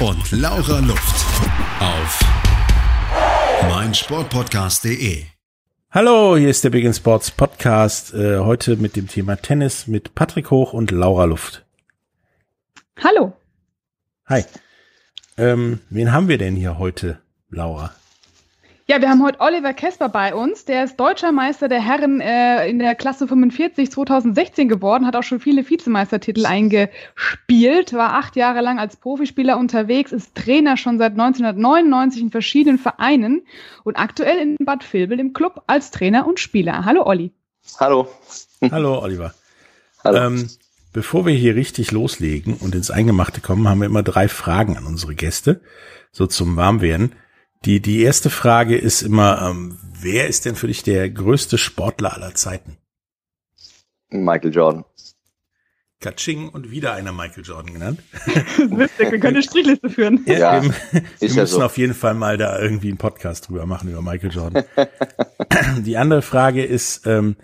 und Laura Luft. Auf meinsportpodcast.de. Hallo, hier ist der Big in Sports Podcast. Äh, heute mit dem Thema Tennis mit Patrick Hoch und Laura Luft. Hallo. Hi. Ähm, wen haben wir denn hier heute, Laura? Ja, wir haben heute Oliver Kesper bei uns. Der ist deutscher Meister der Herren äh, in der Klasse 45 2016 geworden, hat auch schon viele Vizemeistertitel eingespielt, war acht Jahre lang als Profispieler unterwegs, ist Trainer schon seit 1999 in verschiedenen Vereinen und aktuell in Bad Vilbel im Club als Trainer und Spieler. Hallo Olli. Hallo. Hallo, Oliver. Hallo. Ähm, bevor wir hier richtig loslegen und ins Eingemachte kommen, haben wir immer drei Fragen an unsere Gäste, so zum Warmwerden. Die, die erste Frage ist immer, ähm, wer ist denn für dich der größte Sportler aller Zeiten? Michael Jordan. Katsching und wieder einer Michael Jordan genannt. Wir können eine Strichliste führen. Ja, wir, wir ja müssen so. auf jeden Fall mal da irgendwie einen Podcast drüber machen über Michael Jordan. Die andere Frage ist, ähm,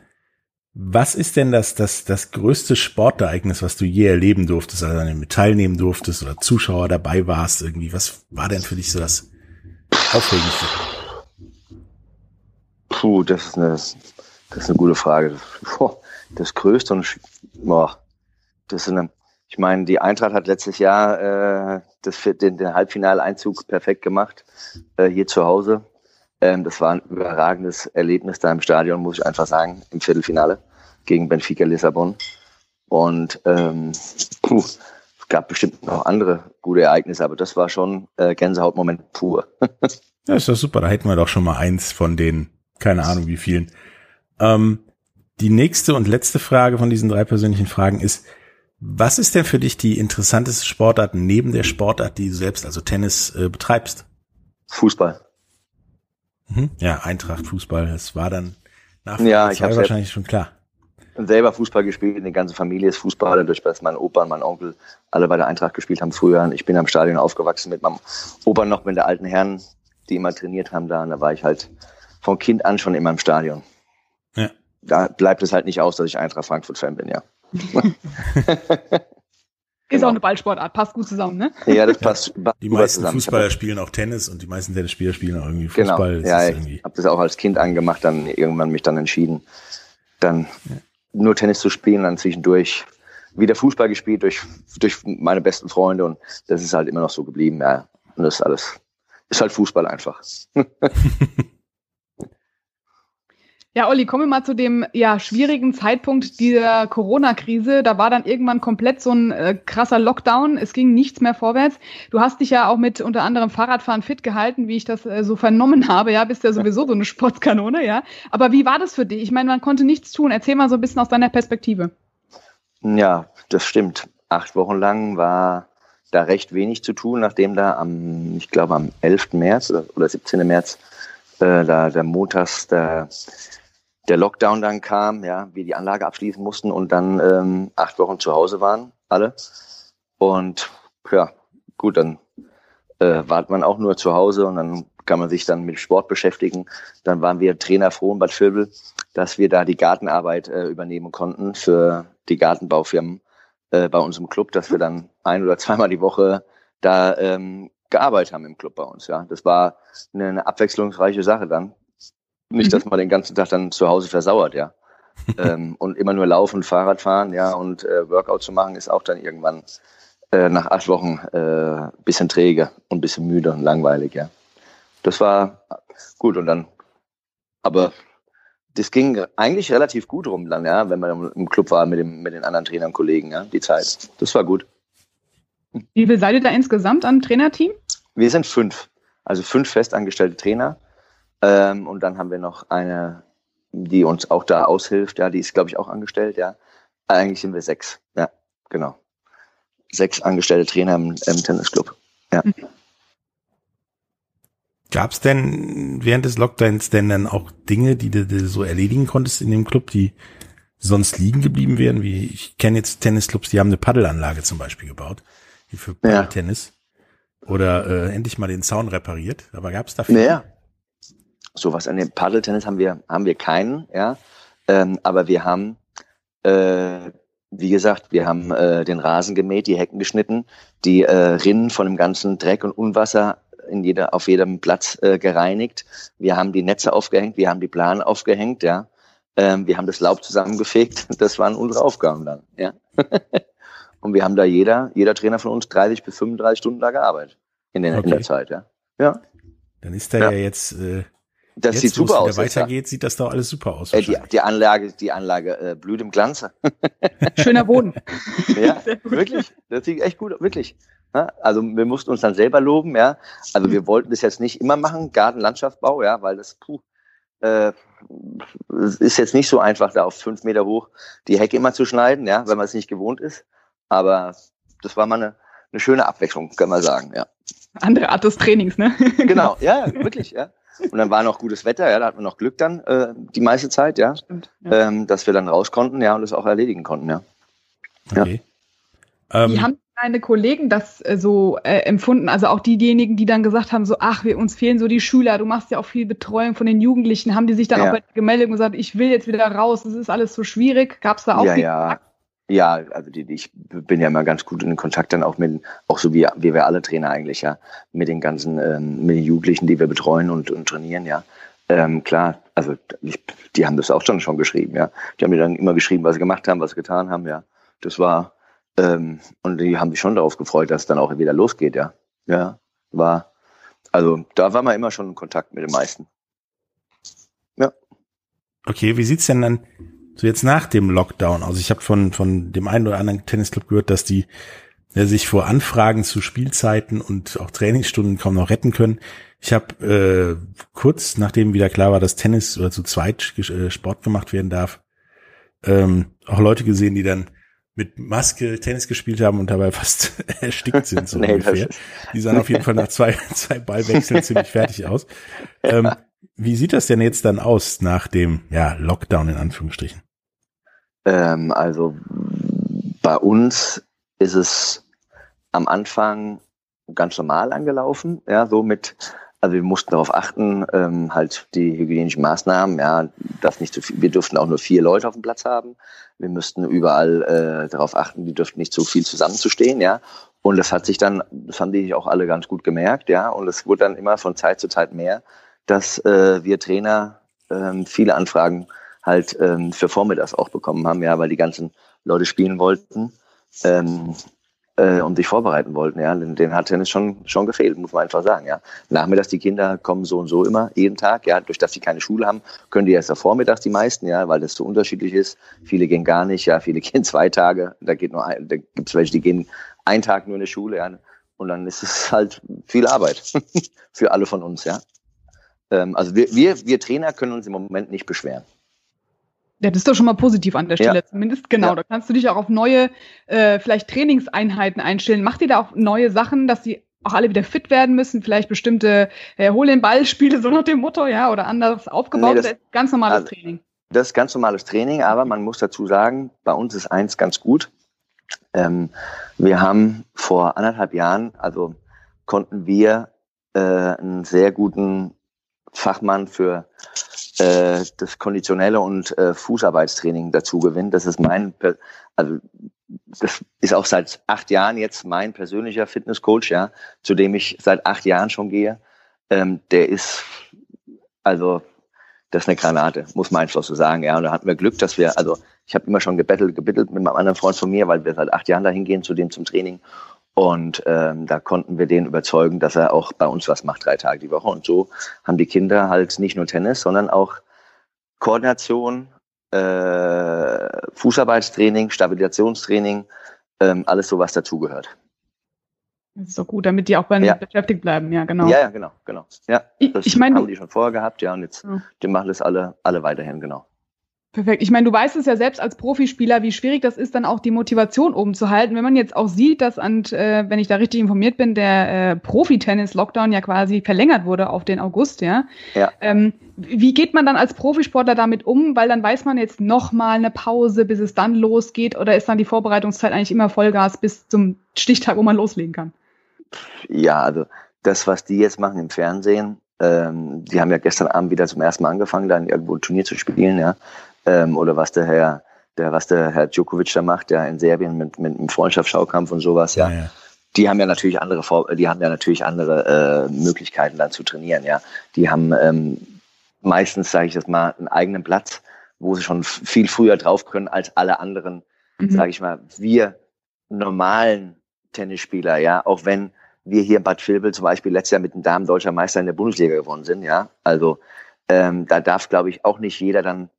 was ist denn das, das, das größte Sportereignis, was du je erleben durftest, also an dem du teilnehmen durftest oder Zuschauer dabei warst irgendwie? Was war denn für dich so das Aufregendste? Puh, das ist eine, das ist eine gute Frage. Boah, das Größte und boah, das ist eine, ich meine, die Eintracht hat letztes Jahr äh, das, den, den Halbfinaleinzug perfekt gemacht, äh, hier zu Hause. Ähm, das war ein überragendes Erlebnis da im Stadion, muss ich einfach sagen, im Viertelfinale gegen Benfica Lissabon. Und ähm, puh, gab bestimmt noch andere gute Ereignisse, aber das war schon äh, Gänsehautmoment pur. Ja, ist doch super. Da hätten wir doch schon mal eins von den, keine Ahnung wie vielen. Ähm, die nächste und letzte Frage von diesen drei persönlichen Fragen ist, was ist denn für dich die interessanteste Sportart neben der Sportart, die du selbst, also Tennis, äh, betreibst? Fußball. Mhm. Ja, Eintracht, Fußball, das war dann nach Ja, ich hab's wahrscheinlich schon klar. Und selber Fußball gespielt, die ganze Familie ist Fußballer, durch dass mein Opa und mein Onkel alle bei der Eintracht gespielt haben früher. Und ich bin am Stadion aufgewachsen mit meinem Opa noch mit der alten Herren, die immer trainiert haben da. Und da war ich halt von Kind an schon immer im Stadion. Ja. Da bleibt es halt nicht aus, dass ich Eintracht Frankfurt-Fan bin, ja. Ist Genau. auch eine Ballsportart, passt gut zusammen, ne? Ja, das passt ba- Die meisten zusammen. Fußballer spielen auch Tennis und die meisten Tennisspieler spielen auch irgendwie Genau, Fußball. Das ja, ist ich habe das auch als Kind angemacht, dann irgendwann mich dann entschieden, dann nur Tennis zu spielen, dann zwischendurch wieder Fußball gespielt durch, durch meine besten Freunde und das ist halt immer noch so geblieben, ja. Und das ist alles, ist halt Fußball einfach. Ja, Olli, kommen wir mal zu dem ja, schwierigen Zeitpunkt dieser Corona-Krise. Da war dann irgendwann komplett so ein äh, krasser Lockdown. Es ging nichts mehr vorwärts. Du hast dich ja auch mit unter anderem Fahrradfahren fit gehalten, wie ich das äh, so vernommen habe. Ja, bist ja sowieso so eine Sportskanone, ja. Aber wie war das für dich? Ich meine, man konnte nichts tun. Erzähl mal so ein bisschen aus deiner Perspektive. Ja, das stimmt. Acht Wochen lang war da recht wenig zu tun, nachdem da am, ich glaube am 11. März oder, oder 17. März äh, da der montags der, der Lockdown dann kam, ja, wir die Anlage abschließen mussten und dann ähm, acht Wochen zu Hause waren, alle. Und ja, gut, dann äh, war man auch nur zu Hause und dann kann man sich dann mit Sport beschäftigen. Dann waren wir Trainer froh in Bad Vilbel, dass wir da die Gartenarbeit äh, übernehmen konnten für die Gartenbaufirmen äh, bei uns im Club, dass wir dann ein oder zweimal die Woche da ähm, gearbeitet haben im Club bei uns. Ja, das war eine, eine abwechslungsreiche Sache dann. Nicht, dass man den ganzen Tag dann zu Hause versauert, ja. ähm, und immer nur laufen, Fahrrad fahren, ja, und äh, Workout zu machen, ist auch dann irgendwann äh, nach acht Wochen äh, bisschen träge und bisschen müde und langweilig, ja. Das war gut und dann, aber das ging eigentlich relativ gut rum dann, ja, wenn man im Club war mit, dem, mit den anderen Trainern und Kollegen, ja, die Zeit. Das war gut. Wie viel seid ihr da insgesamt am Trainerteam? Wir sind fünf, also fünf festangestellte Trainer. Ähm, und dann haben wir noch eine, die uns auch da aushilft, ja, die ist, glaube ich, auch angestellt, ja. Eigentlich sind wir sechs, ja, genau. Sechs angestellte Trainer im, im Tennisclub, ja. Gab es denn während des Lockdowns denn dann auch Dinge, die du, du so erledigen konntest in dem Club, die sonst liegen geblieben wären? Wie ich kenne jetzt Tennisclubs, die haben eine Paddelanlage zum Beispiel gebaut, die für Paddeltennis. Ja. Oder äh, endlich mal den Zaun repariert. Aber gab es dafür? Naja. Sowas an dem Paddeltennis haben wir haben wir keinen, ja. Ähm, aber wir haben, äh, wie gesagt, wir haben äh, den Rasen gemäht, die Hecken geschnitten, die äh, Rinnen von dem ganzen Dreck und Unwasser in jeder, auf jedem Platz äh, gereinigt. Wir haben die Netze aufgehängt, wir haben die Planen aufgehängt, ja. Ähm, wir haben das Laub zusammengefegt. Das waren unsere Aufgaben dann, ja. und wir haben da jeder, jeder Trainer von uns 30 bis 35 Stunden da gearbeitet in, den, okay. in der Zeit, ja. Ja. Dann ist da ja, ja jetzt, äh, das jetzt, sieht super aus. Wenn weitergeht, ja. sieht das doch alles super aus. Äh, die, die Anlage, die Anlage äh, blüht im Glanze. Schöner Boden. ja, wirklich. Das sieht echt gut, wirklich. Also wir mussten uns dann selber loben, ja. Also wir wollten das jetzt nicht immer machen, Gartenlandschaftsbau, ja, weil das puh, äh, ist jetzt nicht so einfach, da auf fünf Meter hoch die Hecke immer zu schneiden, ja, wenn man es nicht gewohnt ist. Aber das war mal eine, eine schöne Abwechslung, kann man sagen, ja. Andere Art des Trainings, ne? genau, ja, wirklich, ja. Und dann war noch gutes Wetter, ja, da hatten wir noch Glück dann äh, die meiste Zeit, ja, Stimmt, ja. Ähm, dass wir dann raus konnten, ja, und das auch erledigen konnten, ja. Okay. Ja. Wie ähm, haben deine Kollegen das äh, so äh, empfunden? Also auch diejenigen, die dann gesagt haben, so, ach, wir, uns fehlen so die Schüler, du machst ja auch viel Betreuung von den Jugendlichen, haben die sich dann ja. auch gemeldet und gesagt, ich will jetzt wieder raus, das ist alles so schwierig? Gab es da auch ja, ja. Ja, also die, ich bin ja immer ganz gut in Kontakt dann auch mit, auch so wie, wie wir alle Trainer eigentlich, ja, mit den ganzen, ähm, mit den Jugendlichen, die wir betreuen und, und trainieren, ja. Ähm, klar, also ich, die haben das auch schon schon geschrieben, ja. Die haben mir dann immer geschrieben, was sie gemacht haben, was sie getan haben, ja. Das war, ähm, und die haben sich schon darauf gefreut, dass es dann auch wieder losgeht, ja. Ja, war, also da war man immer schon in Kontakt mit den meisten. Ja. Okay, wie sieht's denn dann so jetzt nach dem Lockdown aus? Ich habe von, von dem einen oder anderen Tennisclub gehört, dass die ja, sich vor Anfragen zu Spielzeiten und auch Trainingsstunden kaum noch retten können. Ich habe äh, kurz nachdem wieder klar war, dass Tennis oder zu zweit äh, Sport gemacht werden darf, ähm, auch Leute gesehen, die dann mit Maske Tennis gespielt haben und dabei fast erstickt sind, so nee, ungefähr. Die sahen auf jeden Fall nach zwei, zwei Ballwechseln ziemlich fertig aus. Ähm, wie sieht das denn jetzt dann aus nach dem ja, Lockdown in Anführungsstrichen? Ähm, also bei uns ist es am Anfang ganz normal angelaufen, ja, so mit also wir mussten darauf achten, ähm, halt die hygienischen Maßnahmen, ja, darf nicht zu viel, wir durften auch nur vier Leute auf dem Platz haben. Wir müssten überall äh, darauf achten, die dürften nicht zu viel zusammenzustehen, ja. Und das hat sich dann, das haben die auch alle ganz gut gemerkt, ja. Und es wurde dann immer von Zeit zu Zeit mehr, dass äh, wir Trainer ähm, viele Anfragen halt ähm, für Vormittags auch bekommen haben, ja, weil die ganzen Leute spielen wollten. Ähm, äh, und sich vorbereiten wollten. Ja, den, den hat Tennis schon schon gefehlt, muss man einfach sagen. Ja, nachmittags die Kinder kommen so und so immer jeden Tag. Ja, durch dass sie keine Schule haben, können die erst vormittags die meisten. Ja, weil das so unterschiedlich ist. Viele gehen gar nicht. Ja, viele gehen zwei Tage. Da geht nur ein, da gibt's welche, die gehen einen Tag nur in die Schule. Ja, und dann ist es halt viel Arbeit für alle von uns. Ja, ähm, also wir, wir wir Trainer können uns im Moment nicht beschweren. Ja, das ist doch schon mal positiv an der Stelle. Ja. Zumindest genau. Ja. Da kannst du dich auch auf neue, äh, vielleicht Trainingseinheiten einstellen. Macht ihr da auch neue Sachen, dass die auch alle wieder fit werden müssen? Vielleicht bestimmte äh, Hol den Ball-Spiele, so nach dem Motto, ja, oder anders aufgebaut? Nee, das, das ganz normales also, Training. Das ist ganz normales Training, aber man muss dazu sagen, bei uns ist eins ganz gut. Ähm, wir haben vor anderthalb Jahren, also konnten wir äh, einen sehr guten Fachmann für äh, das konditionelle und äh, Fußarbeitstraining dazu gewinnen. Das ist mein, also das ist auch seit acht Jahren jetzt mein persönlicher Fitnesscoach, ja, zu dem ich seit acht Jahren schon gehe. Ähm, der ist, also das ist eine Granate, muss man einfach so sagen, ja. Und da hatten wir Glück, dass wir, also ich habe immer schon gebettelt, gebettelt mit einem anderen Freund von mir, weil wir seit acht Jahren dahin gehen zu dem zum Training. Und ähm, da konnten wir den überzeugen, dass er auch bei uns was macht, drei Tage die Woche. Und so haben die Kinder halt nicht nur Tennis, sondern auch Koordination, äh, Fußarbeitstraining, Stabilisationstraining, ähm, alles so, was dazugehört. Das ist doch gut, damit die auch bei ja. beschäftigt bleiben, ja, genau. Ja, ja, genau, genau. Ja, das ich, ich meine, haben die schon vorher gehabt, ja, und jetzt, ja. die machen das alle, alle weiterhin, genau. Perfekt. Ich meine, du weißt es ja selbst als Profispieler, wie schwierig das ist, dann auch die Motivation oben zu halten. Wenn man jetzt auch sieht, dass, und, äh, wenn ich da richtig informiert bin, der äh, Profi-Tennis-Lockdown ja quasi verlängert wurde auf den August, ja. ja. Ähm, wie geht man dann als Profisportler damit um? Weil dann weiß man jetzt noch mal eine Pause, bis es dann losgeht, oder ist dann die Vorbereitungszeit eigentlich immer Vollgas bis zum Stichtag, wo man loslegen kann? Ja, also das, was die jetzt machen im Fernsehen, ähm, die haben ja gestern Abend wieder zum ersten Mal angefangen, dann irgendwo ein Turnier zu spielen, ja ähm, oder was der Herr, der, was der Herr Djokovic da macht, ja in Serbien mit, mit einem Freundschaftsschaukampf und sowas, ja. ja, ja. Die haben ja natürlich andere, die haben ja natürlich andere äh, Möglichkeiten dann zu trainieren, ja. Die haben ähm, meistens, sage ich das mal, einen eigenen Platz, wo sie schon viel früher drauf können als alle anderen, mhm. sage ich mal, wir normalen Tennisspieler, ja, auch wenn wir hier in Bad Vilbel zum Beispiel letztes Jahr mit dem Damen deutscher Meister in der Bundesliga gewonnen sind, ja. Also ähm, da darf, glaube ich, auch nicht jeder dann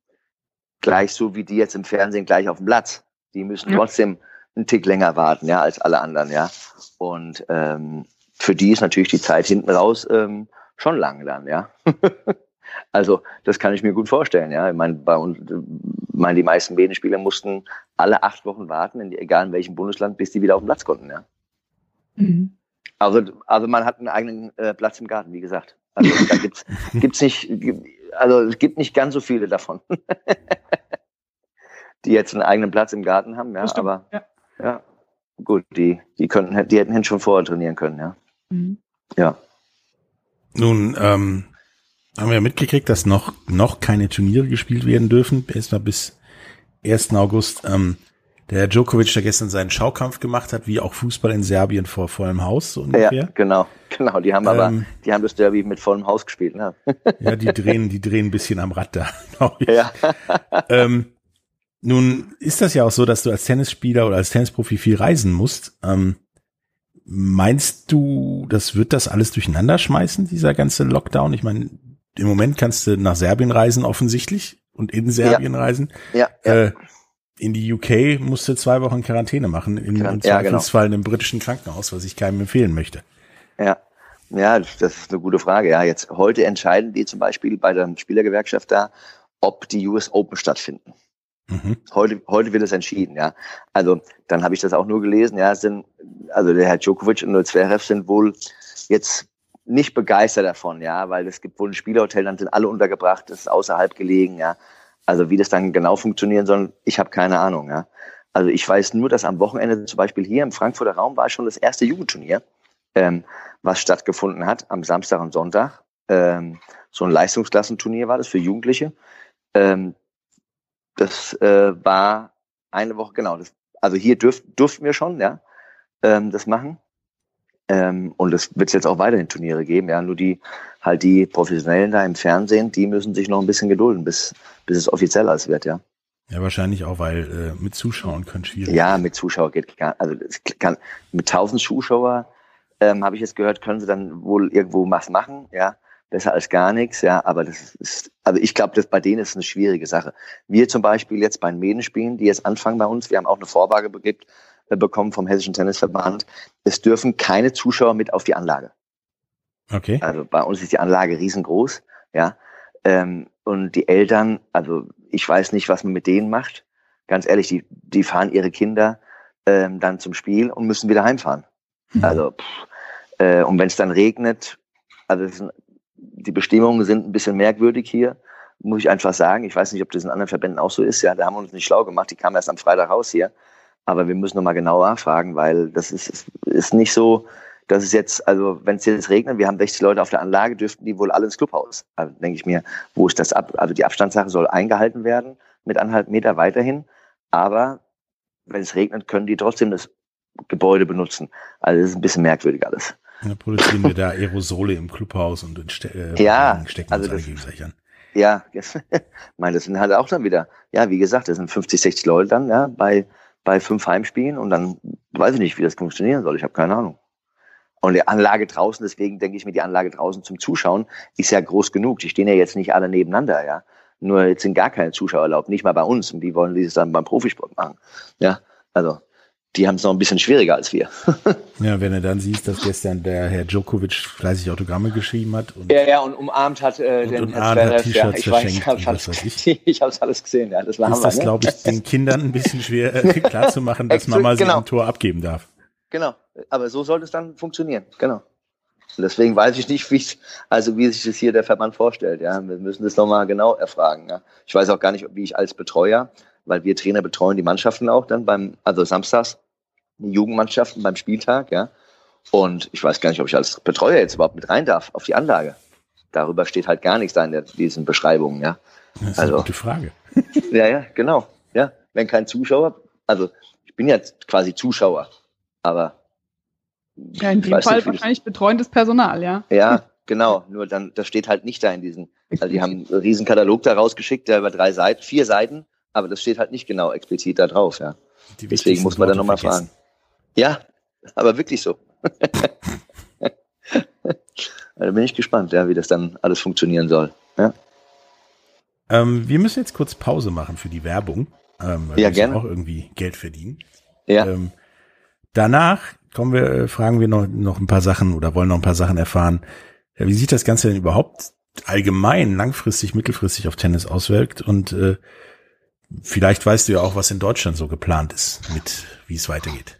gleich so wie die jetzt im Fernsehen gleich auf dem Platz. Die müssen ja. trotzdem einen Tick länger warten, ja, als alle anderen, ja. Und ähm, für die ist natürlich die Zeit hinten raus ähm, schon lang dann, ja. also das kann ich mir gut vorstellen, ja. Ich meine, bei uns, meine, die meisten Bedenspieler mussten alle acht Wochen warten, in, egal in welchem Bundesland, bis die wieder auf den Platz konnten, ja. Mhm. Also, also man hat einen eigenen äh, Platz im Garten, wie gesagt. Also da gibt's gibt's nicht, also es gibt nicht ganz so viele davon, die jetzt einen eigenen Platz im Garten haben, ja, aber ja. ja. gut, die, die könnten, die hätten schon vorher trainieren können, ja. Mhm. Ja. Nun, ähm, haben wir mitgekriegt, dass noch, noch keine Turniere gespielt werden dürfen, erstmal bis 1. August. Ähm, der Djokovic, der gestern seinen Schaukampf gemacht hat, wie auch Fußball in Serbien vor vollem Haus, so ungefähr. Ja, genau, genau. Die haben aber, ähm, die haben das Derby mit vollem Haus gespielt, ne? ja, die drehen, die drehen ein bisschen am Rad da, glaube ich. Ja. ähm, nun ist das ja auch so, dass du als Tennisspieler oder als Tennisprofi viel reisen musst. Ähm, meinst du, das wird das alles durcheinander schmeißen, dieser ganze Lockdown? Ich meine, im Moment kannst du nach Serbien reisen, offensichtlich, und in Serbien ja. reisen. Ja. ja. Äh, in die UK musste zwei Wochen Quarantäne machen, in, ja, im Zweifelsfall genau. in einem britischen Krankenhaus, was ich keinem empfehlen möchte. Ja. Ja, das ist eine gute Frage. Ja, jetzt heute entscheiden die zum Beispiel bei der Spielergewerkschaft da, ob die US Open stattfinden. Mhm. Heute, heute wird es entschieden, ja. Also dann habe ich das auch nur gelesen, ja, sind, also der Herr Djokovic und der Zverev sind wohl jetzt nicht begeistert davon, ja, weil es gibt wohl ein Spielerhotel, dann sind alle untergebracht, das ist außerhalb gelegen, ja. Also wie das dann genau funktionieren soll, ich habe keine Ahnung. Ja. Also ich weiß nur, dass am Wochenende zum Beispiel hier im Frankfurter Raum war schon das erste Jugendturnier, ähm, was stattgefunden hat am Samstag und Sonntag. Ähm, so ein Leistungsklassenturnier war das für Jugendliche. Ähm, das äh, war eine Woche, genau. Das, also hier dürf, durften wir schon, ja, ähm, das machen. Ähm, und es wird jetzt auch weiterhin Turniere geben. Ja, nur die halt die Professionellen da im Fernsehen, die müssen sich noch ein bisschen gedulden, bis bis es offiziell alles wird. Ja. Ja, wahrscheinlich auch, weil äh, mit Zuschauern können schwierig. Ja, mit Zuschauern geht gar, also es kann mit 1000 Zuschauer ähm, habe ich jetzt gehört, können sie dann wohl irgendwo was machen. Ja, besser als gar nichts. Ja, aber das ist, also ich glaube, das bei denen ist eine schwierige Sache. Wir zum Beispiel jetzt bei den Medenspielen, die jetzt anfangen bei uns, wir haben auch eine Vorlage begibt, bekommen vom Hessischen Tennisverband. Es dürfen keine Zuschauer mit auf die Anlage. Okay. Also bei uns ist die Anlage riesengroß, ja. Ähm, und die Eltern, also ich weiß nicht, was man mit denen macht. Ganz ehrlich, die, die fahren ihre Kinder ähm, dann zum Spiel und müssen wieder heimfahren. Mhm. Also pff, äh, und wenn es dann regnet, also ist, die Bestimmungen sind ein bisschen merkwürdig hier, muss ich einfach sagen. Ich weiß nicht, ob das in anderen Verbänden auch so ist. Ja, da haben wir uns nicht schlau gemacht. Die kamen erst am Freitag raus hier. Aber wir müssen nochmal genauer fragen, weil das ist, ist nicht so, dass es jetzt, also wenn es jetzt regnet, wir haben 60 Leute auf der Anlage, dürften die wohl alle ins Clubhaus. Also denke ich mir, wo ist das ab? Also die Abstandssache soll eingehalten werden mit anderthalb Meter weiterhin. Aber wenn es regnet, können die trotzdem das Gebäude benutzen. Also das ist ein bisschen merkwürdig alles. Ja, produzieren wir da Aerosole im Clubhaus und äh, ja, stecken also uns das, an. Ja, ich meine, das sind halt auch dann wieder, ja, wie gesagt, das sind 50, 60 Leute dann, ja, bei bei fünf Heimspielen und dann weiß ich nicht, wie das funktionieren soll. Ich habe keine Ahnung. Und die Anlage draußen, deswegen denke ich mir, die Anlage draußen zum Zuschauen ist ja groß genug. Die stehen ja jetzt nicht alle nebeneinander, ja. Nur jetzt sind gar keine Zuschauer erlaubt, nicht mal bei uns. Und wie wollen die es dann beim Profisport machen? Ja, also die haben es noch ein bisschen schwieriger als wir. ja, wenn du dann siehst, dass gestern der Herr Djokovic fleißig Autogramme geschrieben hat. Und, ja, ja, und umarmt hat äh, den Herr Zverev. Ja, ich weiß, ich habe es alles, alles gesehen. Ja, das war ist das, ne? glaube ich, den Kindern ein bisschen schwer äh, klarzumachen, dass man mal genau. ein Tor abgeben darf. Genau, aber so sollte es dann funktionieren, genau. Und deswegen weiß ich nicht, wie also wie sich das hier der Verband vorstellt. Ja, wir müssen das nochmal genau erfragen. Ja. Ich weiß auch gar nicht, wie ich als Betreuer, weil wir Trainer betreuen die Mannschaften auch dann beim, also samstags Jugendmannschaften beim Spieltag, ja. Und ich weiß gar nicht, ob ich als Betreuer jetzt überhaupt mit rein darf auf die Anlage. Darüber steht halt gar nichts da in der, diesen Beschreibungen, ja. Das ist also, eine gute Frage. ja, ja, genau. Ja, wenn kein Zuschauer, also ich bin jetzt quasi Zuschauer, aber ja, in dem Fall nicht, wahrscheinlich betreuendes Personal, ja. Ja, genau. Nur dann, das steht halt nicht da in diesen. Also die haben einen riesen Katalog da rausgeschickt, der über drei Seiten, vier Seiten, aber das steht halt nicht genau explizit da drauf, ja. Deswegen muss man da nochmal fragen. Ja, aber wirklich so. da bin ich gespannt, ja, wie das dann alles funktionieren soll. Ja. Ähm, wir müssen jetzt kurz Pause machen für die Werbung. Ähm, weil ja, wir gerne. auch irgendwie Geld verdienen. Ja. Ähm, danach kommen wir, äh, fragen wir noch, noch ein paar Sachen oder wollen noch ein paar Sachen erfahren. Ja, wie sieht das Ganze denn überhaupt allgemein, langfristig, mittelfristig auf Tennis auswirkt? Und äh, vielleicht weißt du ja auch, was in Deutschland so geplant ist, mit wie es weitergeht.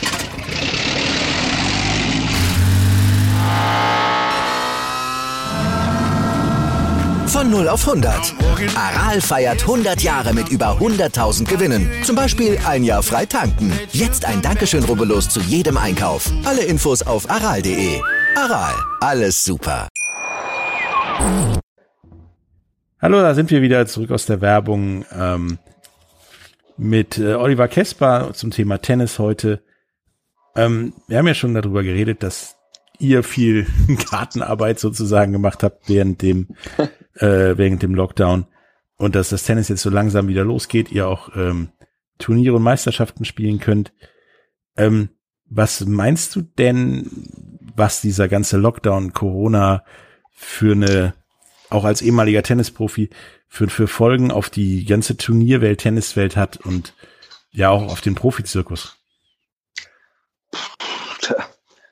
Von 0 auf 100. Aral feiert 100 Jahre mit über 100.000 Gewinnen. Zum Beispiel ein Jahr frei tanken. Jetzt ein Dankeschön, rubbellos zu jedem Einkauf. Alle Infos auf aral.de. Aral, alles super. Hallo, da sind wir wieder zurück aus der Werbung ähm, mit äh, Oliver Kesper zum Thema Tennis heute. Ähm, wir haben ja schon darüber geredet, dass ihr viel Gartenarbeit sozusagen gemacht habt während dem äh, während dem Lockdown und dass das Tennis jetzt so langsam wieder losgeht, ihr auch ähm, Turniere und Meisterschaften spielen könnt. Ähm, was meinst du denn, was dieser ganze Lockdown, Corona für eine, auch als ehemaliger Tennisprofi, für, für Folgen auf die ganze Turnierwelt, Tenniswelt hat und ja auch auf den Profizirkus?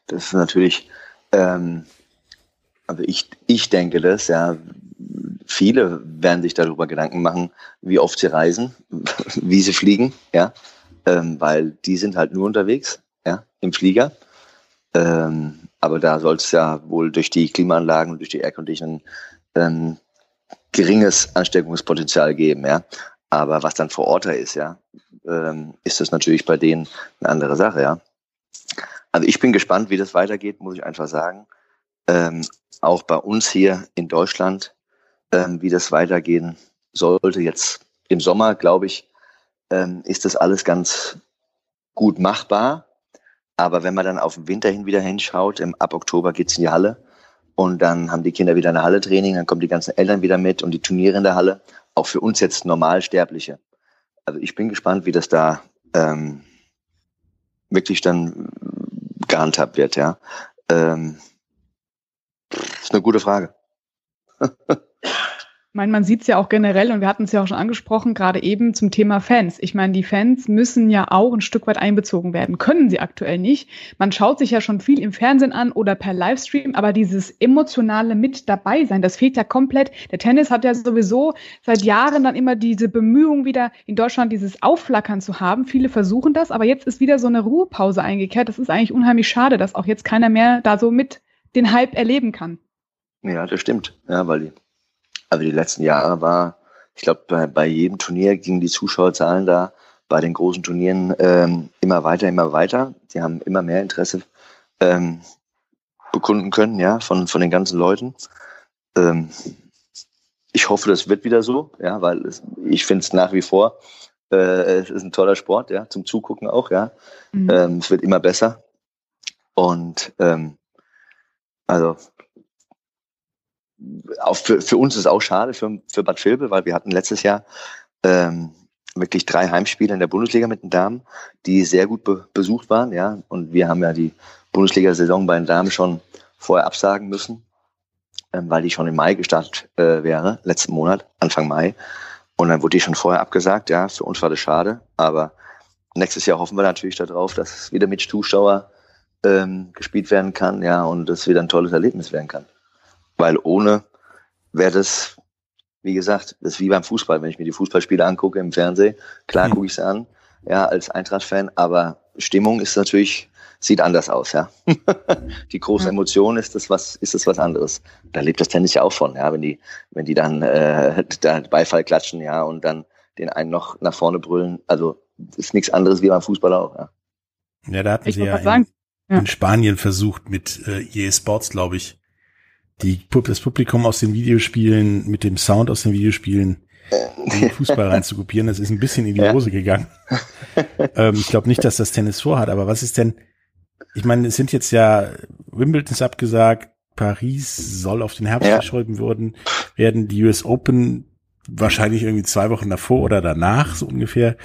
Das ist natürlich, ähm, also ich, ich denke das, ja, viele werden sich darüber Gedanken machen, wie oft sie reisen, wie sie fliegen, ja, ähm, weil die sind halt nur unterwegs, ja, im Flieger. Ähm, aber da soll es ja wohl durch die Klimaanlagen und durch die Airconditioning ähm, geringes Ansteckungspotenzial geben, ja. Aber was dann vor Ort da ist, ja, ähm, ist das natürlich bei denen eine andere Sache, ja. Also ich bin gespannt, wie das weitergeht, muss ich einfach sagen. Ähm, auch bei uns hier in Deutschland ähm, wie das weitergehen sollte. Jetzt im Sommer, glaube ich, ähm, ist das alles ganz gut machbar. Aber wenn man dann auf den Winter hin wieder hinschaut, im, ab Oktober geht's in die Halle und dann haben die Kinder wieder eine Halle-Training, dann kommen die ganzen Eltern wieder mit und die Turniere in der Halle. Auch für uns jetzt Normalsterbliche. Also ich bin gespannt, wie das da ähm, wirklich dann gehandhabt wird. Ja, ähm, ist eine gute Frage. Ich meine, man sieht es ja auch generell und wir hatten es ja auch schon angesprochen, gerade eben zum Thema Fans. Ich meine, die Fans müssen ja auch ein Stück weit einbezogen werden. Können sie aktuell nicht. Man schaut sich ja schon viel im Fernsehen an oder per Livestream, aber dieses emotionale mit dabei sein, das fehlt ja komplett. Der Tennis hat ja sowieso seit Jahren dann immer diese Bemühung wieder in Deutschland dieses Aufflackern zu haben. Viele versuchen das, aber jetzt ist wieder so eine Ruhepause eingekehrt. Das ist eigentlich unheimlich schade, dass auch jetzt keiner mehr da so mit den Hype erleben kann. Ja, das stimmt. Ja, weil die also die letzten Jahre war, ich glaube, bei, bei jedem Turnier gingen die Zuschauerzahlen da bei den großen Turnieren ähm, immer weiter, immer weiter. Die haben immer mehr Interesse ähm, bekunden können, ja, von, von den ganzen Leuten. Ähm, ich hoffe, das wird wieder so, ja, weil es, ich finde es nach wie vor, äh, es ist ein toller Sport, ja, zum Zugucken auch, ja. Mhm. Ähm, es wird immer besser. Und ähm, also auch für, für uns ist auch schade, für, für Bad Vilbel, weil wir hatten letztes Jahr ähm, wirklich drei Heimspiele in der Bundesliga mit den Damen, die sehr gut be besucht waren, ja. Und wir haben ja die Bundesliga-Saison bei den Damen schon vorher absagen müssen, ähm, weil die schon im Mai gestartet äh, wäre, letzten Monat, Anfang Mai. Und dann wurde die schon vorher abgesagt, ja. Für uns war das schade, aber nächstes Jahr hoffen wir natürlich darauf, dass es wieder mit Zuschauer ähm, gespielt werden kann, ja, und es wieder ein tolles Erlebnis werden kann. Weil ohne wäre das, wie gesagt, das ist wie beim Fußball. Wenn ich mir die Fußballspiele angucke im Fernsehen, klar mhm. gucke ich es an, ja, als Eintracht-Fan, aber Stimmung ist natürlich, sieht anders aus, ja. die große mhm. Emotion ist das was, ist das was anderes. Da lebt das Tennis ja auch von, ja, wenn die, wenn die dann äh, da Beifall klatschen, ja, und dann den einen noch nach vorne brüllen. Also ist nichts anderes wie beim Fußball auch, ja. Ja, da hatten ich sie ja in, in, Spanien versucht mit äh, EA Sports, glaube ich, die, das Publikum aus den Videospielen mit dem Sound aus den Videospielen in den Fußball reinzukopieren. Das ist ein bisschen in die ja. Hose gegangen. ähm, ich glaube nicht, dass das Tennis vorhat, aber was ist denn, ich meine, es sind jetzt ja, Wimbledon ist abgesagt, Paris soll auf den Herbst ja. verschoben worden, werden die US Open wahrscheinlich irgendwie zwei Wochen davor oder danach, so ungefähr.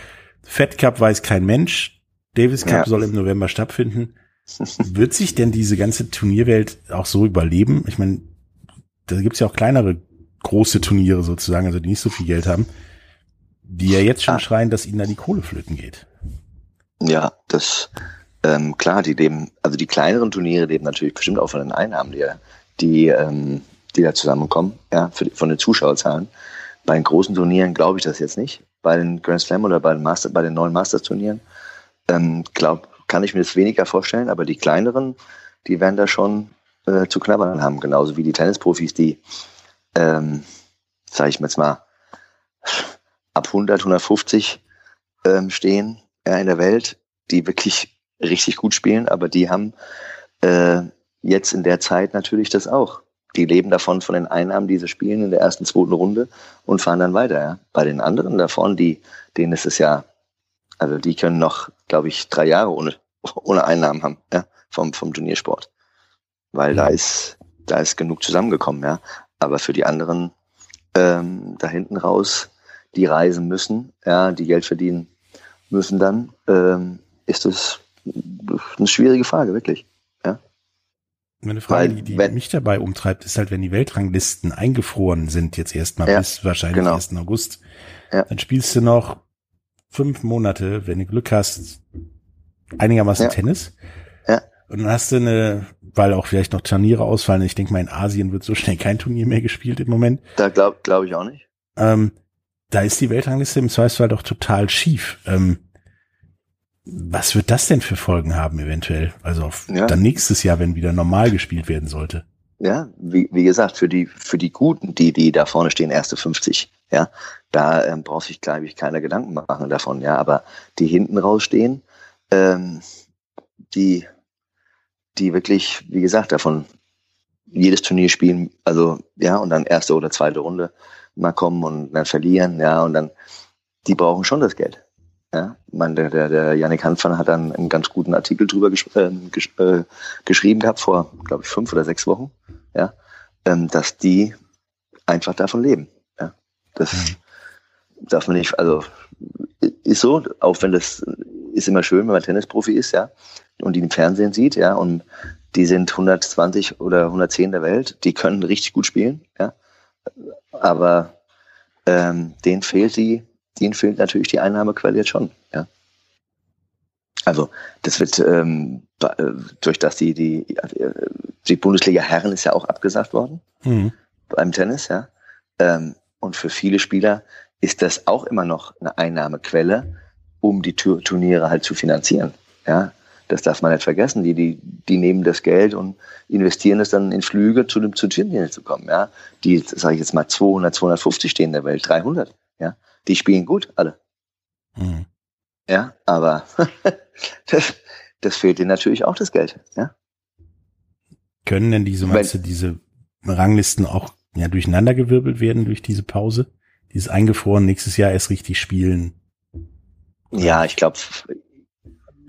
Fed Cup weiß kein Mensch. Davis Cup ja. soll im November stattfinden. Wird sich denn diese ganze Turnierwelt auch so überleben? Ich meine, da gibt's ja auch kleinere große Turniere sozusagen, also die nicht so viel Geld haben, die ja jetzt schon ah. schreien, dass ihnen da die Kohle flöten geht. Ja, das ähm, klar, die leben, also die kleineren Turniere leben natürlich bestimmt auch von den Einnahmen, die, die, ähm, die da zusammenkommen, ja, für, von den Zuschauerzahlen. Bei den großen Turnieren glaube ich das jetzt nicht. Bei den Grand Slam oder bei den, Master, bei den neuen Masters-Turnieren ähm, glaub, kann ich mir das weniger vorstellen, aber die kleineren, die werden da schon äh, zu knabbern haben, genauso wie die Tennisprofis, die, ähm, sage ich mir jetzt mal, ab 100, 150 ähm, stehen ja, in der Welt, die wirklich richtig gut spielen, aber die haben äh, jetzt in der Zeit natürlich das auch. Die leben davon, von den Einnahmen, die sie spielen in der ersten, zweiten Runde und fahren dann weiter. Ja. Bei den anderen davon, die, denen ist es ja also die können noch, glaube ich, drei Jahre ohne, ohne Einnahmen haben, ja, vom, vom Turniersport. Weil da ist, da ist genug zusammengekommen, ja. Aber für die anderen ähm, da hinten raus, die reisen müssen, ja, die Geld verdienen müssen dann, ähm, ist das eine schwierige Frage, wirklich. Ja. Eine Frage, Weil, die, die wenn, mich dabei umtreibt, ist halt, wenn die Weltranglisten eingefroren sind, jetzt erstmal ja, bis wahrscheinlich genau. 1. August, ja. dann spielst du noch fünf Monate, wenn du Glück hast, einigermaßen ja. Tennis. Ja. Und dann hast du eine, weil auch vielleicht noch Turniere ausfallen. Ich denke mal, in Asien wird so schnell kein Turnier mehr gespielt im Moment. Da glaube glaub ich auch nicht. Ähm, da ist die Weltrangliste im Zweifelsfall doch total schief. Ähm, was wird das denn für Folgen haben eventuell? Also ja. dann nächstes Jahr, wenn wieder normal gespielt werden sollte. Ja, wie, wie gesagt, für die, für die Guten, die, die da vorne stehen, erste 50, ja, da ähm, braucht sich, glaube ich, keiner Gedanken machen davon, ja. Aber die hinten rausstehen, ähm, die, die wirklich, wie gesagt, davon jedes Turnier spielen, also ja, und dann erste oder zweite Runde mal kommen und dann verlieren, ja, und dann, die brauchen schon das Geld. Ja, man, der, der, der Janik Hanfmann hat dann einen ganz guten Artikel drüber gesch äh, gesch äh, geschrieben gehabt vor, glaube ich, fünf oder sechs Wochen, ja, ähm, dass die einfach davon leben. Ja, das mhm. darf man nicht, also ist so, auch wenn das ist immer schön, wenn man Tennisprofi ist, ja, und die im Fernsehen sieht, ja, und die sind 120 oder 110 der Welt, die können richtig gut spielen, ja, aber ähm, denen fehlt die denen fehlt natürlich die Einnahmequelle jetzt schon. Ja. Also das wird ähm, äh, durch das die die die Bundesliga Herren ist ja auch abgesagt worden mhm. beim Tennis, ja. Ähm, und für viele Spieler ist das auch immer noch eine Einnahmequelle, um die Turniere halt zu finanzieren. Ja, das darf man nicht vergessen. Die, die, die nehmen das Geld und investieren es dann in Flüge zu dem zu Turnieren zu kommen. Ja, die, sage ich jetzt mal 200, 250 stehen in der Welt, 300. Ja, die spielen gut, alle. Mhm. Ja, aber das, das fehlt ihnen natürlich auch das Geld, ja. Können denn diese, du, diese Ranglisten auch ja, durcheinandergewirbelt werden durch diese Pause? Dieses eingefroren nächstes Jahr erst richtig spielen? Ja, ich glaube,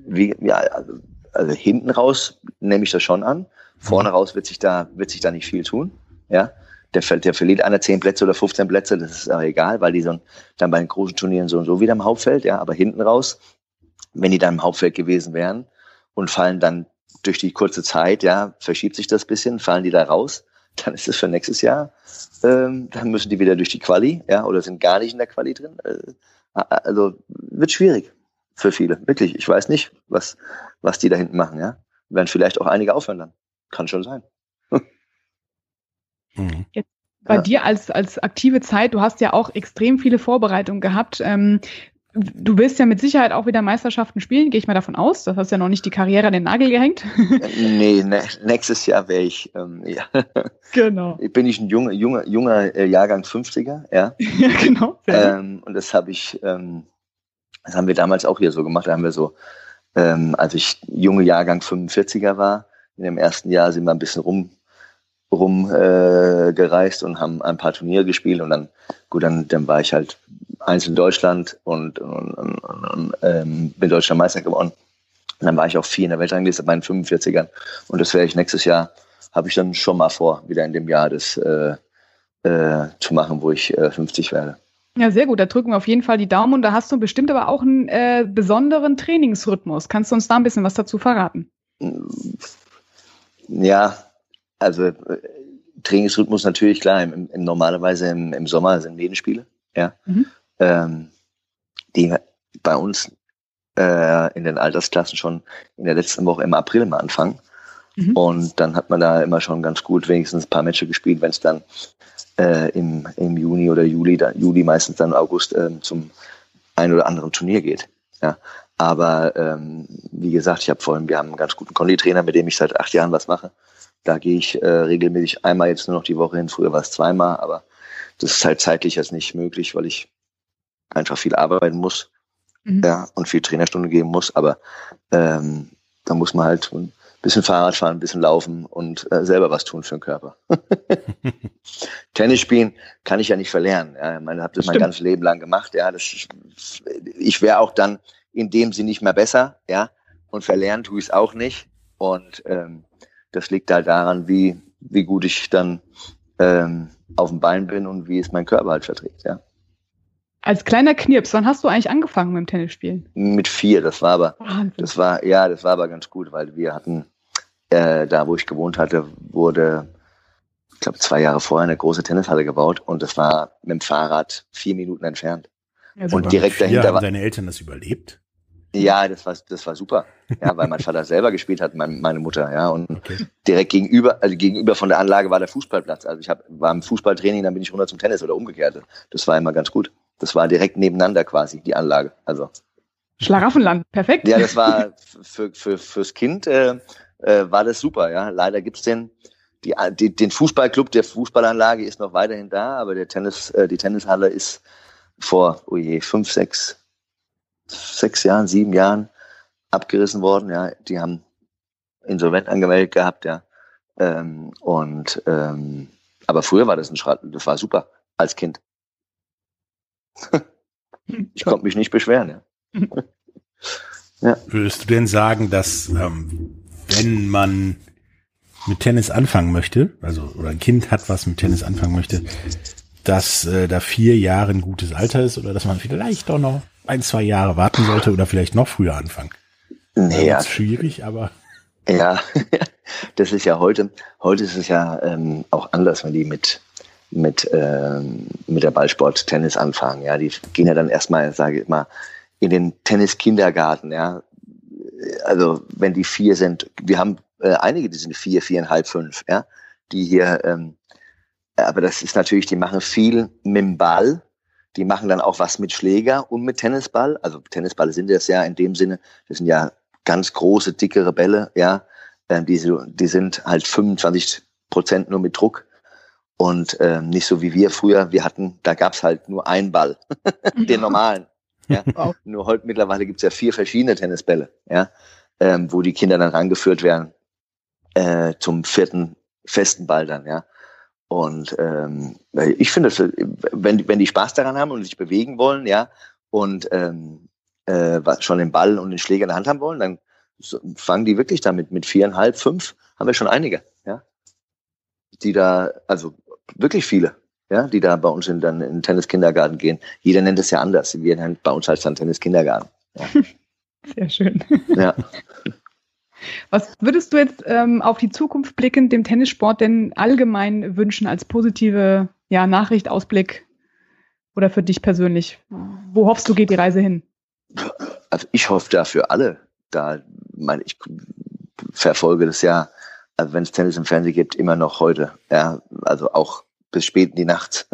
wie, ja, also, also hinten raus nehme ich das schon an. Vorne raus wird sich da, wird sich da nicht viel tun. Ja, der, der verliert einer 10 Plätze oder 15 Plätze, das ist aber egal, weil die so, dann bei den großen Turnieren so und so wieder im Hauptfeld, ja, aber hinten raus, wenn die dann im Hauptfeld gewesen wären und fallen dann durch die kurze Zeit, ja, verschiebt sich das bisschen, fallen die da raus, dann ist es für nächstes Jahr, ähm, dann müssen die wieder durch die Quali, ja, oder sind gar nicht in der Quali drin. Äh, also wird schwierig für viele, wirklich. Ich weiß nicht, was, was die da hinten machen, ja. Werden vielleicht auch einige aufhören dann. Kann schon sein. Mhm. Jetzt bei ja. dir als, als aktive Zeit, du hast ja auch extrem viele Vorbereitungen gehabt. Ähm, du willst ja mit Sicherheit auch wieder Meisterschaften spielen, gehe ich mal davon aus. Das hast ja noch nicht die Karriere an den Nagel gehängt. nee, ne, nächstes Jahr wäre ich, ähm, ja. Genau. Bin ich ein junger, junger, junger äh, Jahrgang 50er, ja. ja, genau. Ähm, und das habe ich, ähm, das haben wir damals auch hier so gemacht. Da haben wir so, ähm, als ich junge Jahrgang 45er war, in dem ersten Jahr sind wir ein bisschen rum rumgereist äh, und haben ein paar Turniere gespielt und dann, gut, dann, dann war ich halt eins in Deutschland und, und, und, und ähm, bin deutscher Meister geworden. Und dann war ich auch vier in der Weltrangliste bei den 45ern. Und das werde ich nächstes Jahr, habe ich dann schon mal vor, wieder in dem Jahr das äh, äh, zu machen, wo ich äh, 50 werde. Ja, sehr gut. Da drücken wir auf jeden Fall die Daumen. Und da hast du bestimmt aber auch einen äh, besonderen Trainingsrhythmus. Kannst du uns da ein bisschen was dazu verraten? Ja, also äh, Trainingsrhythmus natürlich klar. Im, im, normalerweise im, im Sommer sind Medenspiele, ja, mhm. ähm, die bei uns äh, in den Altersklassen schon in der letzten Woche im April mal anfangen. Mhm. Und dann hat man da immer schon ganz gut wenigstens ein paar Matches gespielt, wenn es dann äh, im, im Juni oder Juli, da, Juli meistens dann August äh, zum ein oder anderen Turnier geht. Ja. Aber ähm, wie gesagt, ich habe vorhin, wir haben einen ganz guten Konditrainer, mit dem ich seit acht Jahren was mache. Da gehe ich äh, regelmäßig einmal jetzt nur noch die Woche hin. Früher war es zweimal, aber das ist halt zeitlich jetzt nicht möglich, weil ich einfach viel arbeiten muss mhm. ja, und viel Trainerstunde geben muss. Aber ähm, da muss man halt ein bisschen Fahrrad fahren, ein bisschen laufen und äh, selber was tun für den Körper. Tennis spielen kann ich ja nicht verlernen. Ja. Ich meine, habe das, das mein ganzes Leben lang gemacht. Ja, das, ich wäre auch dann in dem Sinne nicht mehr besser. Ja, und verlernen tue ich es auch nicht. Und ähm, das liegt halt daran, wie, wie gut ich dann ähm, auf dem Bein bin und wie es mein Körper halt verträgt, ja. Als kleiner Knirps, wann hast du eigentlich angefangen mit dem Tennisspielen? Mit vier, das war aber, Wahnsinn. das war, ja, das war aber ganz gut, weil wir hatten, äh, da wo ich gewohnt hatte, wurde, ich glaube, zwei Jahre vorher eine große Tennishalle gebaut und das war mit dem Fahrrad vier Minuten entfernt. Also und direkt dahinter haben deine Eltern das überlebt? Ja, das war, das war super. Ja, weil mein Vater selber gespielt hat, mein, meine Mutter, ja. Und okay. direkt gegenüber, also gegenüber von der Anlage war der Fußballplatz. Also ich hab, war im Fußballtraining, dann bin ich runter zum Tennis oder umgekehrt. Das war immer ganz gut. Das war direkt nebeneinander quasi, die Anlage. Also. Schlaraffenland, perfekt. Ja, das war für, für, fürs Kind äh, äh, war das super, ja. Leider gibt's den, die, die, den Fußballclub der Fußballanlage ist noch weiterhin da, aber der Tennis, äh, die Tennishalle ist vor, oh je, fünf, sechs, sechs Jahren, sieben Jahren abgerissen worden. Ja, die haben insolvent angemeldet gehabt, ja. Ähm, und ähm, aber früher war das ein Schrat, das war super als Kind. ich konnte mich nicht beschweren, ja. ja. Würdest du denn sagen, dass ähm, wenn man mit Tennis anfangen möchte, also oder ein Kind hat, was mit Tennis anfangen möchte, dass äh, da vier Jahre ein gutes Alter ist oder dass man vielleicht doch noch ein, zwei Jahre warten sollte oder vielleicht noch früher anfangen. Nee, ja. schwierig, aber. Ja, das ist ja heute, heute ist es ja ähm, auch anders, wenn die mit, mit, ähm, mit der Ballsport Tennis anfangen. Ja, die gehen ja dann erstmal, sage ich mal, in den Tennis-Kindergarten, ja. Also wenn die vier sind, wir haben äh, einige, die sind vier, viereinhalb, fünf, ja, die hier, ähm, aber das ist natürlich, die machen viel mit dem Ball, die machen dann auch was mit Schläger und mit Tennisball. Also Tennisball sind das ja in dem Sinne, das sind ja ganz große, dickere Bälle, ja. Ähm, die, die sind halt 25 Prozent nur mit Druck. Und ähm, nicht so wie wir früher, wir hatten, da gab's halt nur einen Ball, den normalen. Ja. Nur heute mittlerweile gibt's ja vier verschiedene Tennisbälle, ja, ähm, wo die Kinder dann rangeführt werden äh, zum vierten festen Ball dann, ja. Und ähm, ich finde, wenn, wenn die Spaß daran haben und sich bewegen wollen, ja, und ähm, äh, schon den Ball und den Schläger in der Hand haben wollen, dann fangen die wirklich damit mit viereinhalb, fünf haben wir schon einige, ja. Die da, also wirklich viele, ja, die da bei uns in, dann in den Tenniskindergarten gehen. Jeder nennt es ja anders. Wir nennen bei uns heißt dann Tenniskindergarten. Ja. Sehr schön. Ja. Was würdest du jetzt ähm, auf die Zukunft blickend dem Tennissport denn allgemein wünschen als positive ja, Nachricht, Ausblick oder für dich persönlich? Wo hoffst du, geht die Reise hin? Also ich hoffe da für alle. Da, meine, ich verfolge das ja, also wenn es Tennis im Fernsehen gibt, immer noch heute. Ja, also auch bis spät in die Nacht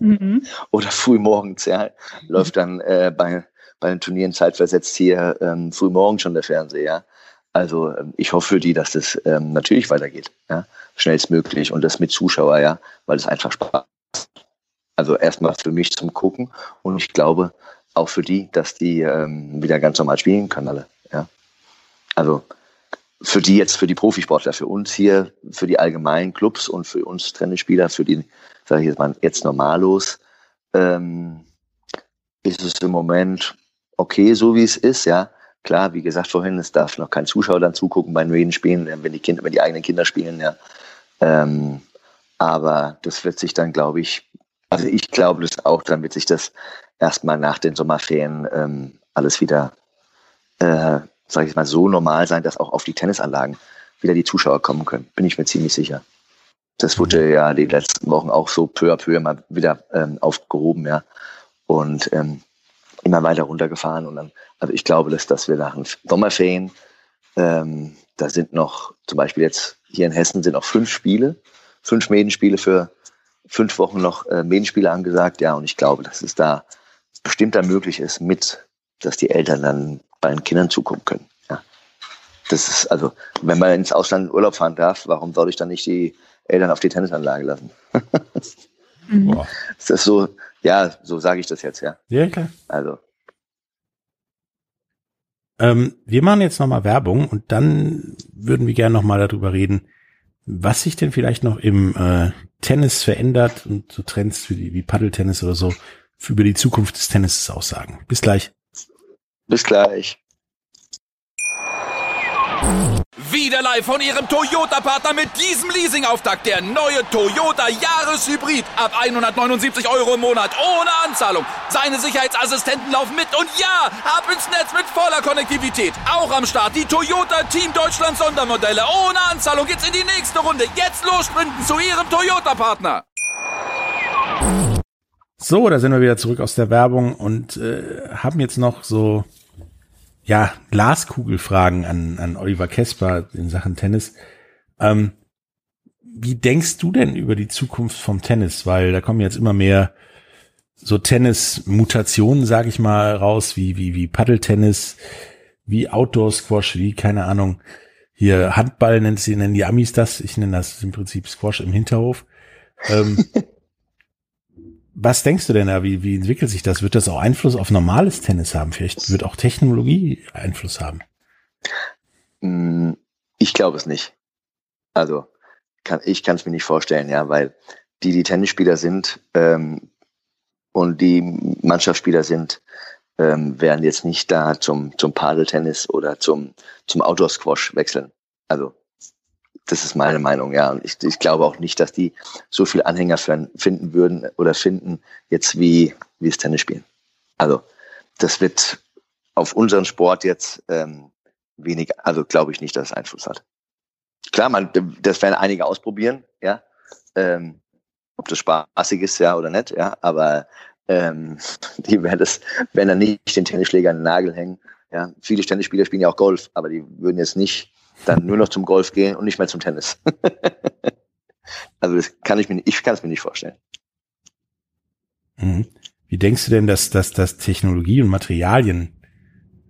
mhm. oder früh morgens. Ja, läuft dann äh, bei bei den Turnieren zeitversetzt hier ähm, früh morgens schon der Fernseher. Ja? Also ähm, ich hoffe für die, dass das ähm, natürlich weitergeht, ja? schnellstmöglich und das mit Zuschauer, ja, weil es einfach Spaß. Also erstmal für mich zum Gucken und ich glaube auch für die, dass die ähm, wieder ganz normal spielen können alle. Ja? Also für die jetzt, für die Profisportler, für uns hier, für die allgemeinen Clubs und für uns Tennisspieler, für die, sage ich jetzt mal, jetzt normallos, ähm, ist es im Moment okay, so wie es ist, ja. Klar, wie gesagt vorhin, es darf noch kein Zuschauer dann zugucken beim Reden spielen, wenn die Kinder, wenn die eigenen Kinder spielen, ja. Ähm, aber das wird sich dann, glaube ich, also ich glaube das auch, dann wird sich das erstmal nach den Sommerferien ähm, alles wieder, äh, sage ich mal, so normal sein, dass auch auf die Tennisanlagen wieder die Zuschauer kommen können. Bin ich mir ziemlich sicher. Das wurde ja die letzten Wochen auch so peu à peu mal wieder ähm, aufgehoben, ja. Und ähm, immer weiter runtergefahren. Und dann, also ich glaube, dass, dass wir nach den Sommerferien, ähm, da sind noch, zum Beispiel jetzt hier in Hessen sind noch fünf Spiele, fünf Medenspiele für fünf Wochen noch äh, Medenspiele angesagt. Ja, und ich glaube, dass es da bestimmt dann möglich ist, mit, dass die Eltern dann bei den Kindern zugucken können. Ja. Das ist, also, wenn man ins Ausland Urlaub fahren darf, warum soll ich dann nicht die Eltern auf die Tennisanlage lassen? mhm. Das ist so, ja, so sage ich das jetzt, ja. Ja, klar. Also. Ähm, wir machen jetzt nochmal Werbung und dann würden wir gerne nochmal darüber reden, was sich denn vielleicht noch im äh, Tennis verändert und so Trends wie, wie Paddeltennis oder so für über die Zukunft des Tennis aussagen. Bis gleich. Bis gleich. Wieder live von Ihrem Toyota-Partner mit diesem Leasing-Auftakt. Der neue Toyota Jahreshybrid. Ab 179 Euro im Monat. Ohne Anzahlung. Seine Sicherheitsassistenten laufen mit. Und ja, ab ins Netz mit voller Konnektivität. Auch am Start die Toyota Team Deutschland Sondermodelle. Ohne Anzahlung geht's in die nächste Runde. Jetzt los sprinten zu Ihrem Toyota-Partner. So, da sind wir wieder zurück aus der Werbung und äh, haben jetzt noch so ja, Glaskugelfragen an, an Oliver Kesper in Sachen Tennis. Ähm, wie denkst du denn über die Zukunft vom Tennis? Weil da kommen jetzt immer mehr so Tennis-Mutationen, sag ich mal, raus, wie, wie, wie Paddeltennis, wie Outdoor-Squash, wie, keine Ahnung, hier Handball nennt sie, nennen die Amis das. Ich nenne das im Prinzip Squash im Hinterhof. Ähm, Was denkst du denn da? Wie, wie entwickelt sich das? Wird das auch Einfluss auf normales Tennis haben? Vielleicht wird auch Technologie Einfluss haben? Mm, ich glaube es nicht. Also kann, ich kann es mir nicht vorstellen, ja, weil die, die Tennisspieler sind ähm, und die Mannschaftsspieler sind, ähm, werden jetzt nicht da zum, zum Padeltennis oder zum, zum Outdoor-Squash wechseln. Also das ist meine Meinung, ja. Und ich, ich glaube auch nicht, dass die so viel Anhänger finden würden oder finden, jetzt wie, wie es Tennis spielen. Also, das wird auf unseren Sport jetzt ähm, wenig, also glaube ich nicht, dass es Einfluss hat. Klar, man, das werden einige ausprobieren, ja. Ähm, ob das spaßig ist, ja, oder nicht, ja, aber ähm, die werden das, wenn dann nicht den Tennisschläger an den Nagel hängen. Ja, viele Tennisspieler spielen ja auch Golf, aber die würden jetzt nicht dann nur noch zum Golf gehen und nicht mehr zum Tennis. also das kann ich mir, ich kann es mir nicht vorstellen. Mhm. Wie denkst du denn, dass, dass, dass Technologie und Materialien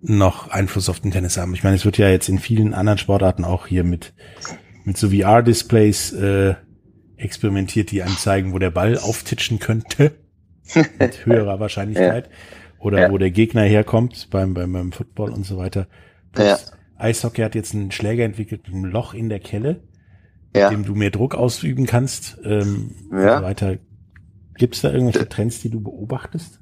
noch Einfluss auf den Tennis haben? Ich meine, es wird ja jetzt in vielen anderen Sportarten auch hier mit, mit so VR-Displays äh, experimentiert, die einem zeigen, wo der Ball auftitschen könnte. mit höherer Wahrscheinlichkeit. Ja. Oder ja. wo der Gegner herkommt beim, beim, beim Football und so weiter. Das, ja. Eishockey hat jetzt einen Schläger entwickelt mit einem Loch in der Kelle, ja. mit dem du mehr Druck ausüben kannst. Ähm, ja. weiter. Gibt es da irgendwelche Trends, die du beobachtest?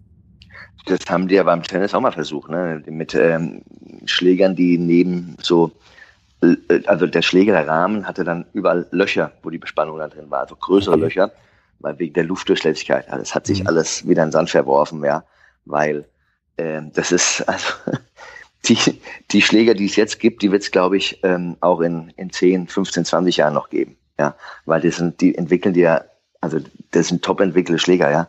Das haben die ja beim Tennis auch mal versucht, ne? Mit ähm, Schlägern, die neben so äh, also der Schläger, der Rahmen hatte dann überall Löcher, wo die Bespannung da drin war, also größere okay. Löcher, weil wegen der Luftdurchlässigkeit. Also es hat sich mhm. alles wieder in den Sand verworfen, ja, weil ähm, das ist, also die, die Schläger, die es jetzt gibt, die wird es, glaube ich, ähm, auch in, in 10, 15, 20 Jahren noch geben. Ja, weil das sind, die entwickeln die ja, also das sind top entwickelte Schläger, ja.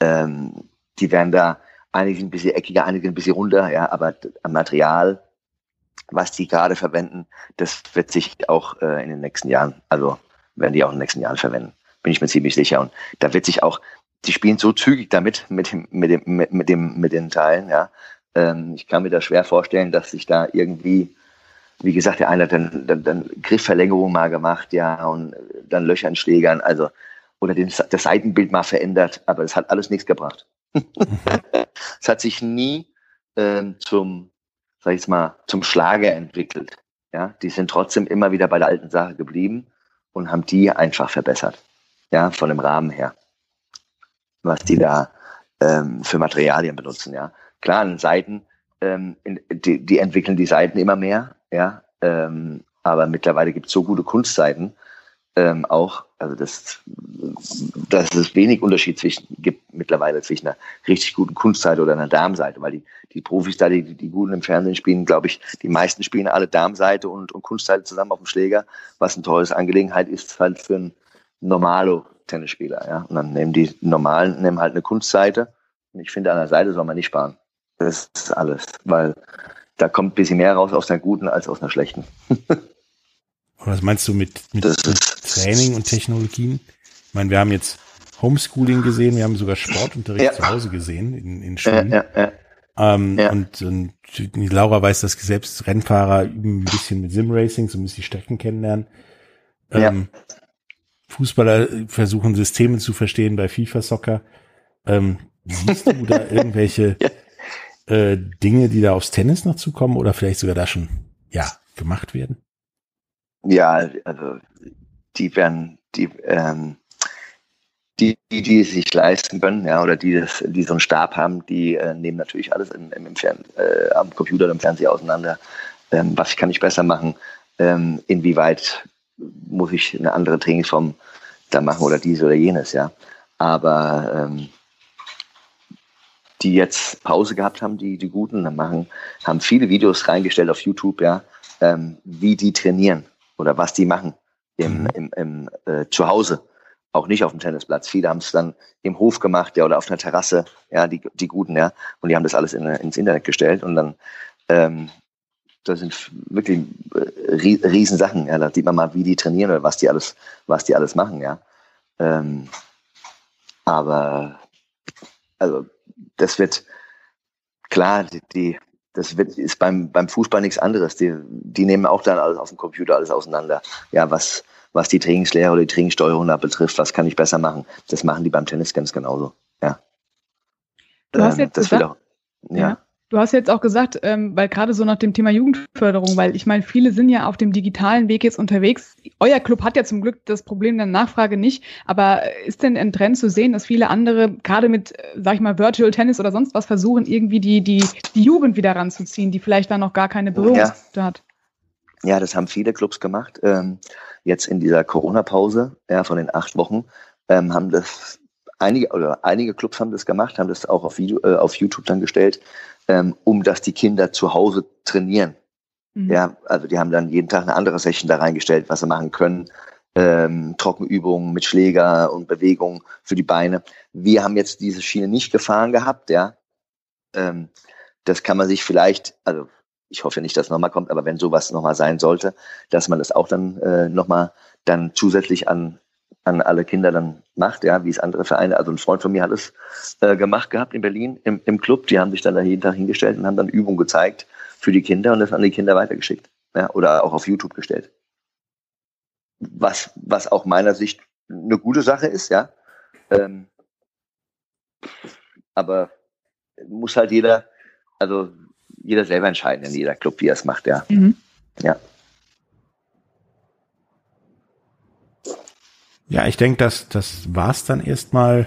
Ähm, die werden da, einige sind ein bisschen eckiger, einige ein bisschen runder, ja, aber am Material, was die gerade verwenden, das wird sich auch äh, in den nächsten Jahren, also werden die auch in den nächsten Jahren verwenden. Bin ich mir ziemlich sicher. Und da wird sich auch, die spielen so zügig damit, mit dem, mit dem, mit dem, mit den Teilen, ja. Ähm, ich kann mir da schwer vorstellen, dass sich da irgendwie, wie gesagt, der eine hat dann, dann, dann Griffverlängerung mal gemacht, ja, und dann Löcher in Schlägern, also, oder den, das Seitenbild mal verändert, aber es hat alles nichts gebracht. es hat sich nie ähm, zum, sag ich mal, zum Schlager entwickelt. Ja, die sind trotzdem immer wieder bei der alten Sache geblieben und haben die einfach verbessert. Ja, von dem Rahmen her. Was die da ähm, für Materialien benutzen, ja. Klar, an Seiten, ähm, in, die, die entwickeln die Seiten immer mehr, ja. Ähm, aber mittlerweile gibt es so gute Kunstseiten, ähm, auch, also das, dass es wenig Unterschied zwischen, gibt mittlerweile zwischen einer richtig guten Kunstseite oder einer Darmseite, weil die, die Profis da, die, die guten im Fernsehen spielen, glaube ich, die meisten spielen alle Darmseite und, und Kunstseite zusammen auf dem Schläger, was eine tolle Angelegenheit ist halt für einen normalo Tennisspieler, ja. Und dann nehmen die normalen, nehmen halt eine Kunstseite. Und ich finde, an der Seite soll man nicht sparen. Das ist alles, weil da kommt ein bisschen mehr raus aus einer guten als aus einer schlechten. Was meinst du mit, mit, mit Training und Technologien? Ich meine, wir haben jetzt Homeschooling gesehen, wir haben sogar Sportunterricht ja. zu Hause gesehen in, in Schulen. Ja, ja, ähm, und, und Laura weiß, dass selbst Rennfahrer üben ein bisschen mit Simracing, so müssen die Strecken kennenlernen. Ähm, Fußballer versuchen Systeme zu verstehen bei FIFA Soccer. Ähm, siehst du da irgendwelche äh, Dinge, die da aufs Tennis noch zukommen oder vielleicht sogar da schon ja gemacht werden? Ja, also die werden, die, ähm, die, die, die es sich leisten können, ja, oder die, das, die so einen Stab haben, die äh, nehmen natürlich alles in, im, im Fern, äh, am Computer oder im Fernseher auseinander. Ähm, was kann ich besser machen? Ähm, inwieweit muss ich eine andere Trainingsform da machen oder dies oder jenes, ja. Aber ähm, die jetzt Pause gehabt haben, die, die Guten, machen, haben viele Videos reingestellt auf YouTube, ja, ähm, wie die trainieren oder was die machen im, mhm. im, im äh, zu Hause, auch nicht auf dem Tennisplatz. Viele haben es dann im Hof gemacht, ja, oder auf einer Terrasse, ja, die, die Guten, ja, und die haben das alles in, ins Internet gestellt und dann, ähm, das sind wirklich äh, riesen Sachen, ja, da sieht man mal, wie die trainieren oder was die alles, was die alles machen, ja. Ähm, aber, also, das wird, klar, die, die das wird, ist beim, beim Fußball nichts anderes. Die, die nehmen auch dann alles auf dem Computer alles auseinander. Ja, was, was die Trainingslehre oder die Trainingssteuerung da betrifft, was kann ich besser machen? Das machen die beim Tennis ganz genauso. Ja. Du hast ähm, jetzt gesagt, auch, ja. ja. Du hast jetzt auch gesagt, ähm, weil gerade so nach dem Thema Jugendförderung, weil ich meine, viele sind ja auf dem digitalen Weg jetzt unterwegs. Euer Club hat ja zum Glück das Problem der Nachfrage nicht, aber ist denn ein Trend zu sehen, dass viele andere gerade mit, äh, sag ich mal, Virtual Tennis oder sonst was versuchen, irgendwie die, die, die Jugend wieder ranzuziehen, die vielleicht da noch gar keine Berührungspunkte ja. hat? Ja, das haben viele Clubs gemacht. Ähm, jetzt in dieser Corona-Pause, ja, von den acht Wochen, ähm, haben das einige oder einige Clubs haben das gemacht, haben das auch auf, Video, äh, auf YouTube dann gestellt ähm, um dass die Kinder zu Hause trainieren. Mhm. Ja, also die haben dann jeden Tag eine andere Session da reingestellt, was sie machen können. Ähm, Trockenübungen mit Schläger und Bewegungen für die Beine. Wir haben jetzt diese Schiene nicht gefahren gehabt, ja. Ähm, das kann man sich vielleicht, also ich hoffe nicht, dass es nochmal kommt, aber wenn sowas nochmal sein sollte, dass man das auch dann äh, nochmal dann zusätzlich an an alle Kinder dann macht, ja, wie es andere Vereine, also ein Freund von mir hat es äh, gemacht gehabt in Berlin im, im Club, die haben sich dann da jeden Tag hingestellt und haben dann Übungen gezeigt für die Kinder und das an die Kinder weitergeschickt, ja, oder auch auf YouTube gestellt. Was, was auch meiner Sicht eine gute Sache ist, ja. Ähm, aber muss halt jeder, also jeder selber entscheiden in jeder Club, wie er es macht, ja. Mhm. Ja. Ja, ich denke, dass das war's dann erstmal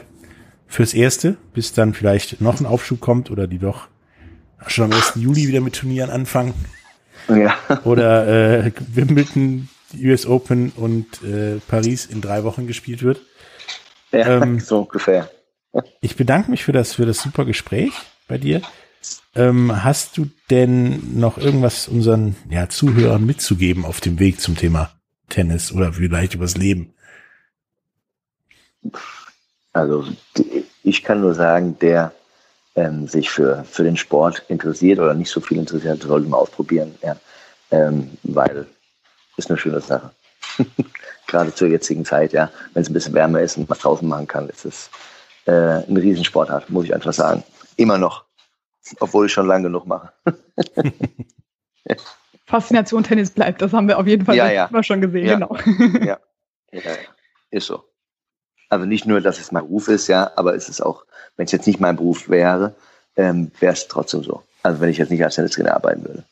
fürs Erste, bis dann vielleicht noch ein Aufschub kommt oder die doch schon am 1. Juli wieder mit Turnieren anfangen. Ja. Oder äh, Wimbledon, US Open und äh, Paris in drei Wochen gespielt wird. Ja, ähm, so ungefähr. Ich bedanke mich für das, für das super Gespräch bei dir. Ähm, hast du denn noch irgendwas unseren ja, Zuhörern mitzugeben auf dem Weg zum Thema Tennis oder vielleicht übers Leben? Also ich kann nur sagen, der ähm, sich für, für den Sport interessiert oder nicht so viel interessiert, sollte mal ausprobieren, ja. Ähm, weil ist eine schöne Sache. Gerade zur jetzigen Zeit, ja, wenn es ein bisschen wärmer ist und man draußen machen kann, ist es äh, ein Riesensportart, muss ich einfach sagen. Immer noch. Obwohl ich schon lange genug mache. Faszination Tennis bleibt, das haben wir auf jeden Fall ja, ja. schon gesehen, ja. genau. Ja. ja, ist so. Also nicht nur, dass es mein Beruf ist, ja, aber es ist auch, wenn es jetzt nicht mein Beruf wäre, ähm, wäre es trotzdem so. Also wenn ich jetzt nicht als Tennistrainer arbeiten würde.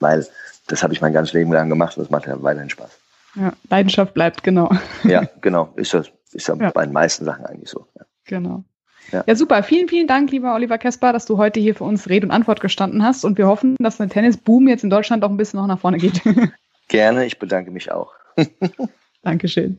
Weil das habe ich mein ganzes Leben lang gemacht und das macht ja weiterhin Spaß. Ja, Leidenschaft bleibt, genau. Ja, genau. Ist das ist ja, ja. bei den meisten Sachen eigentlich so. Ja. Genau. Ja. ja. super. Vielen, vielen Dank, lieber Oliver Kesper, dass du heute hier für uns Rede und Antwort gestanden hast. Und wir hoffen, dass der Tennisboom jetzt in Deutschland auch ein bisschen noch nach vorne geht. Gerne, ich bedanke mich auch. Dankeschön.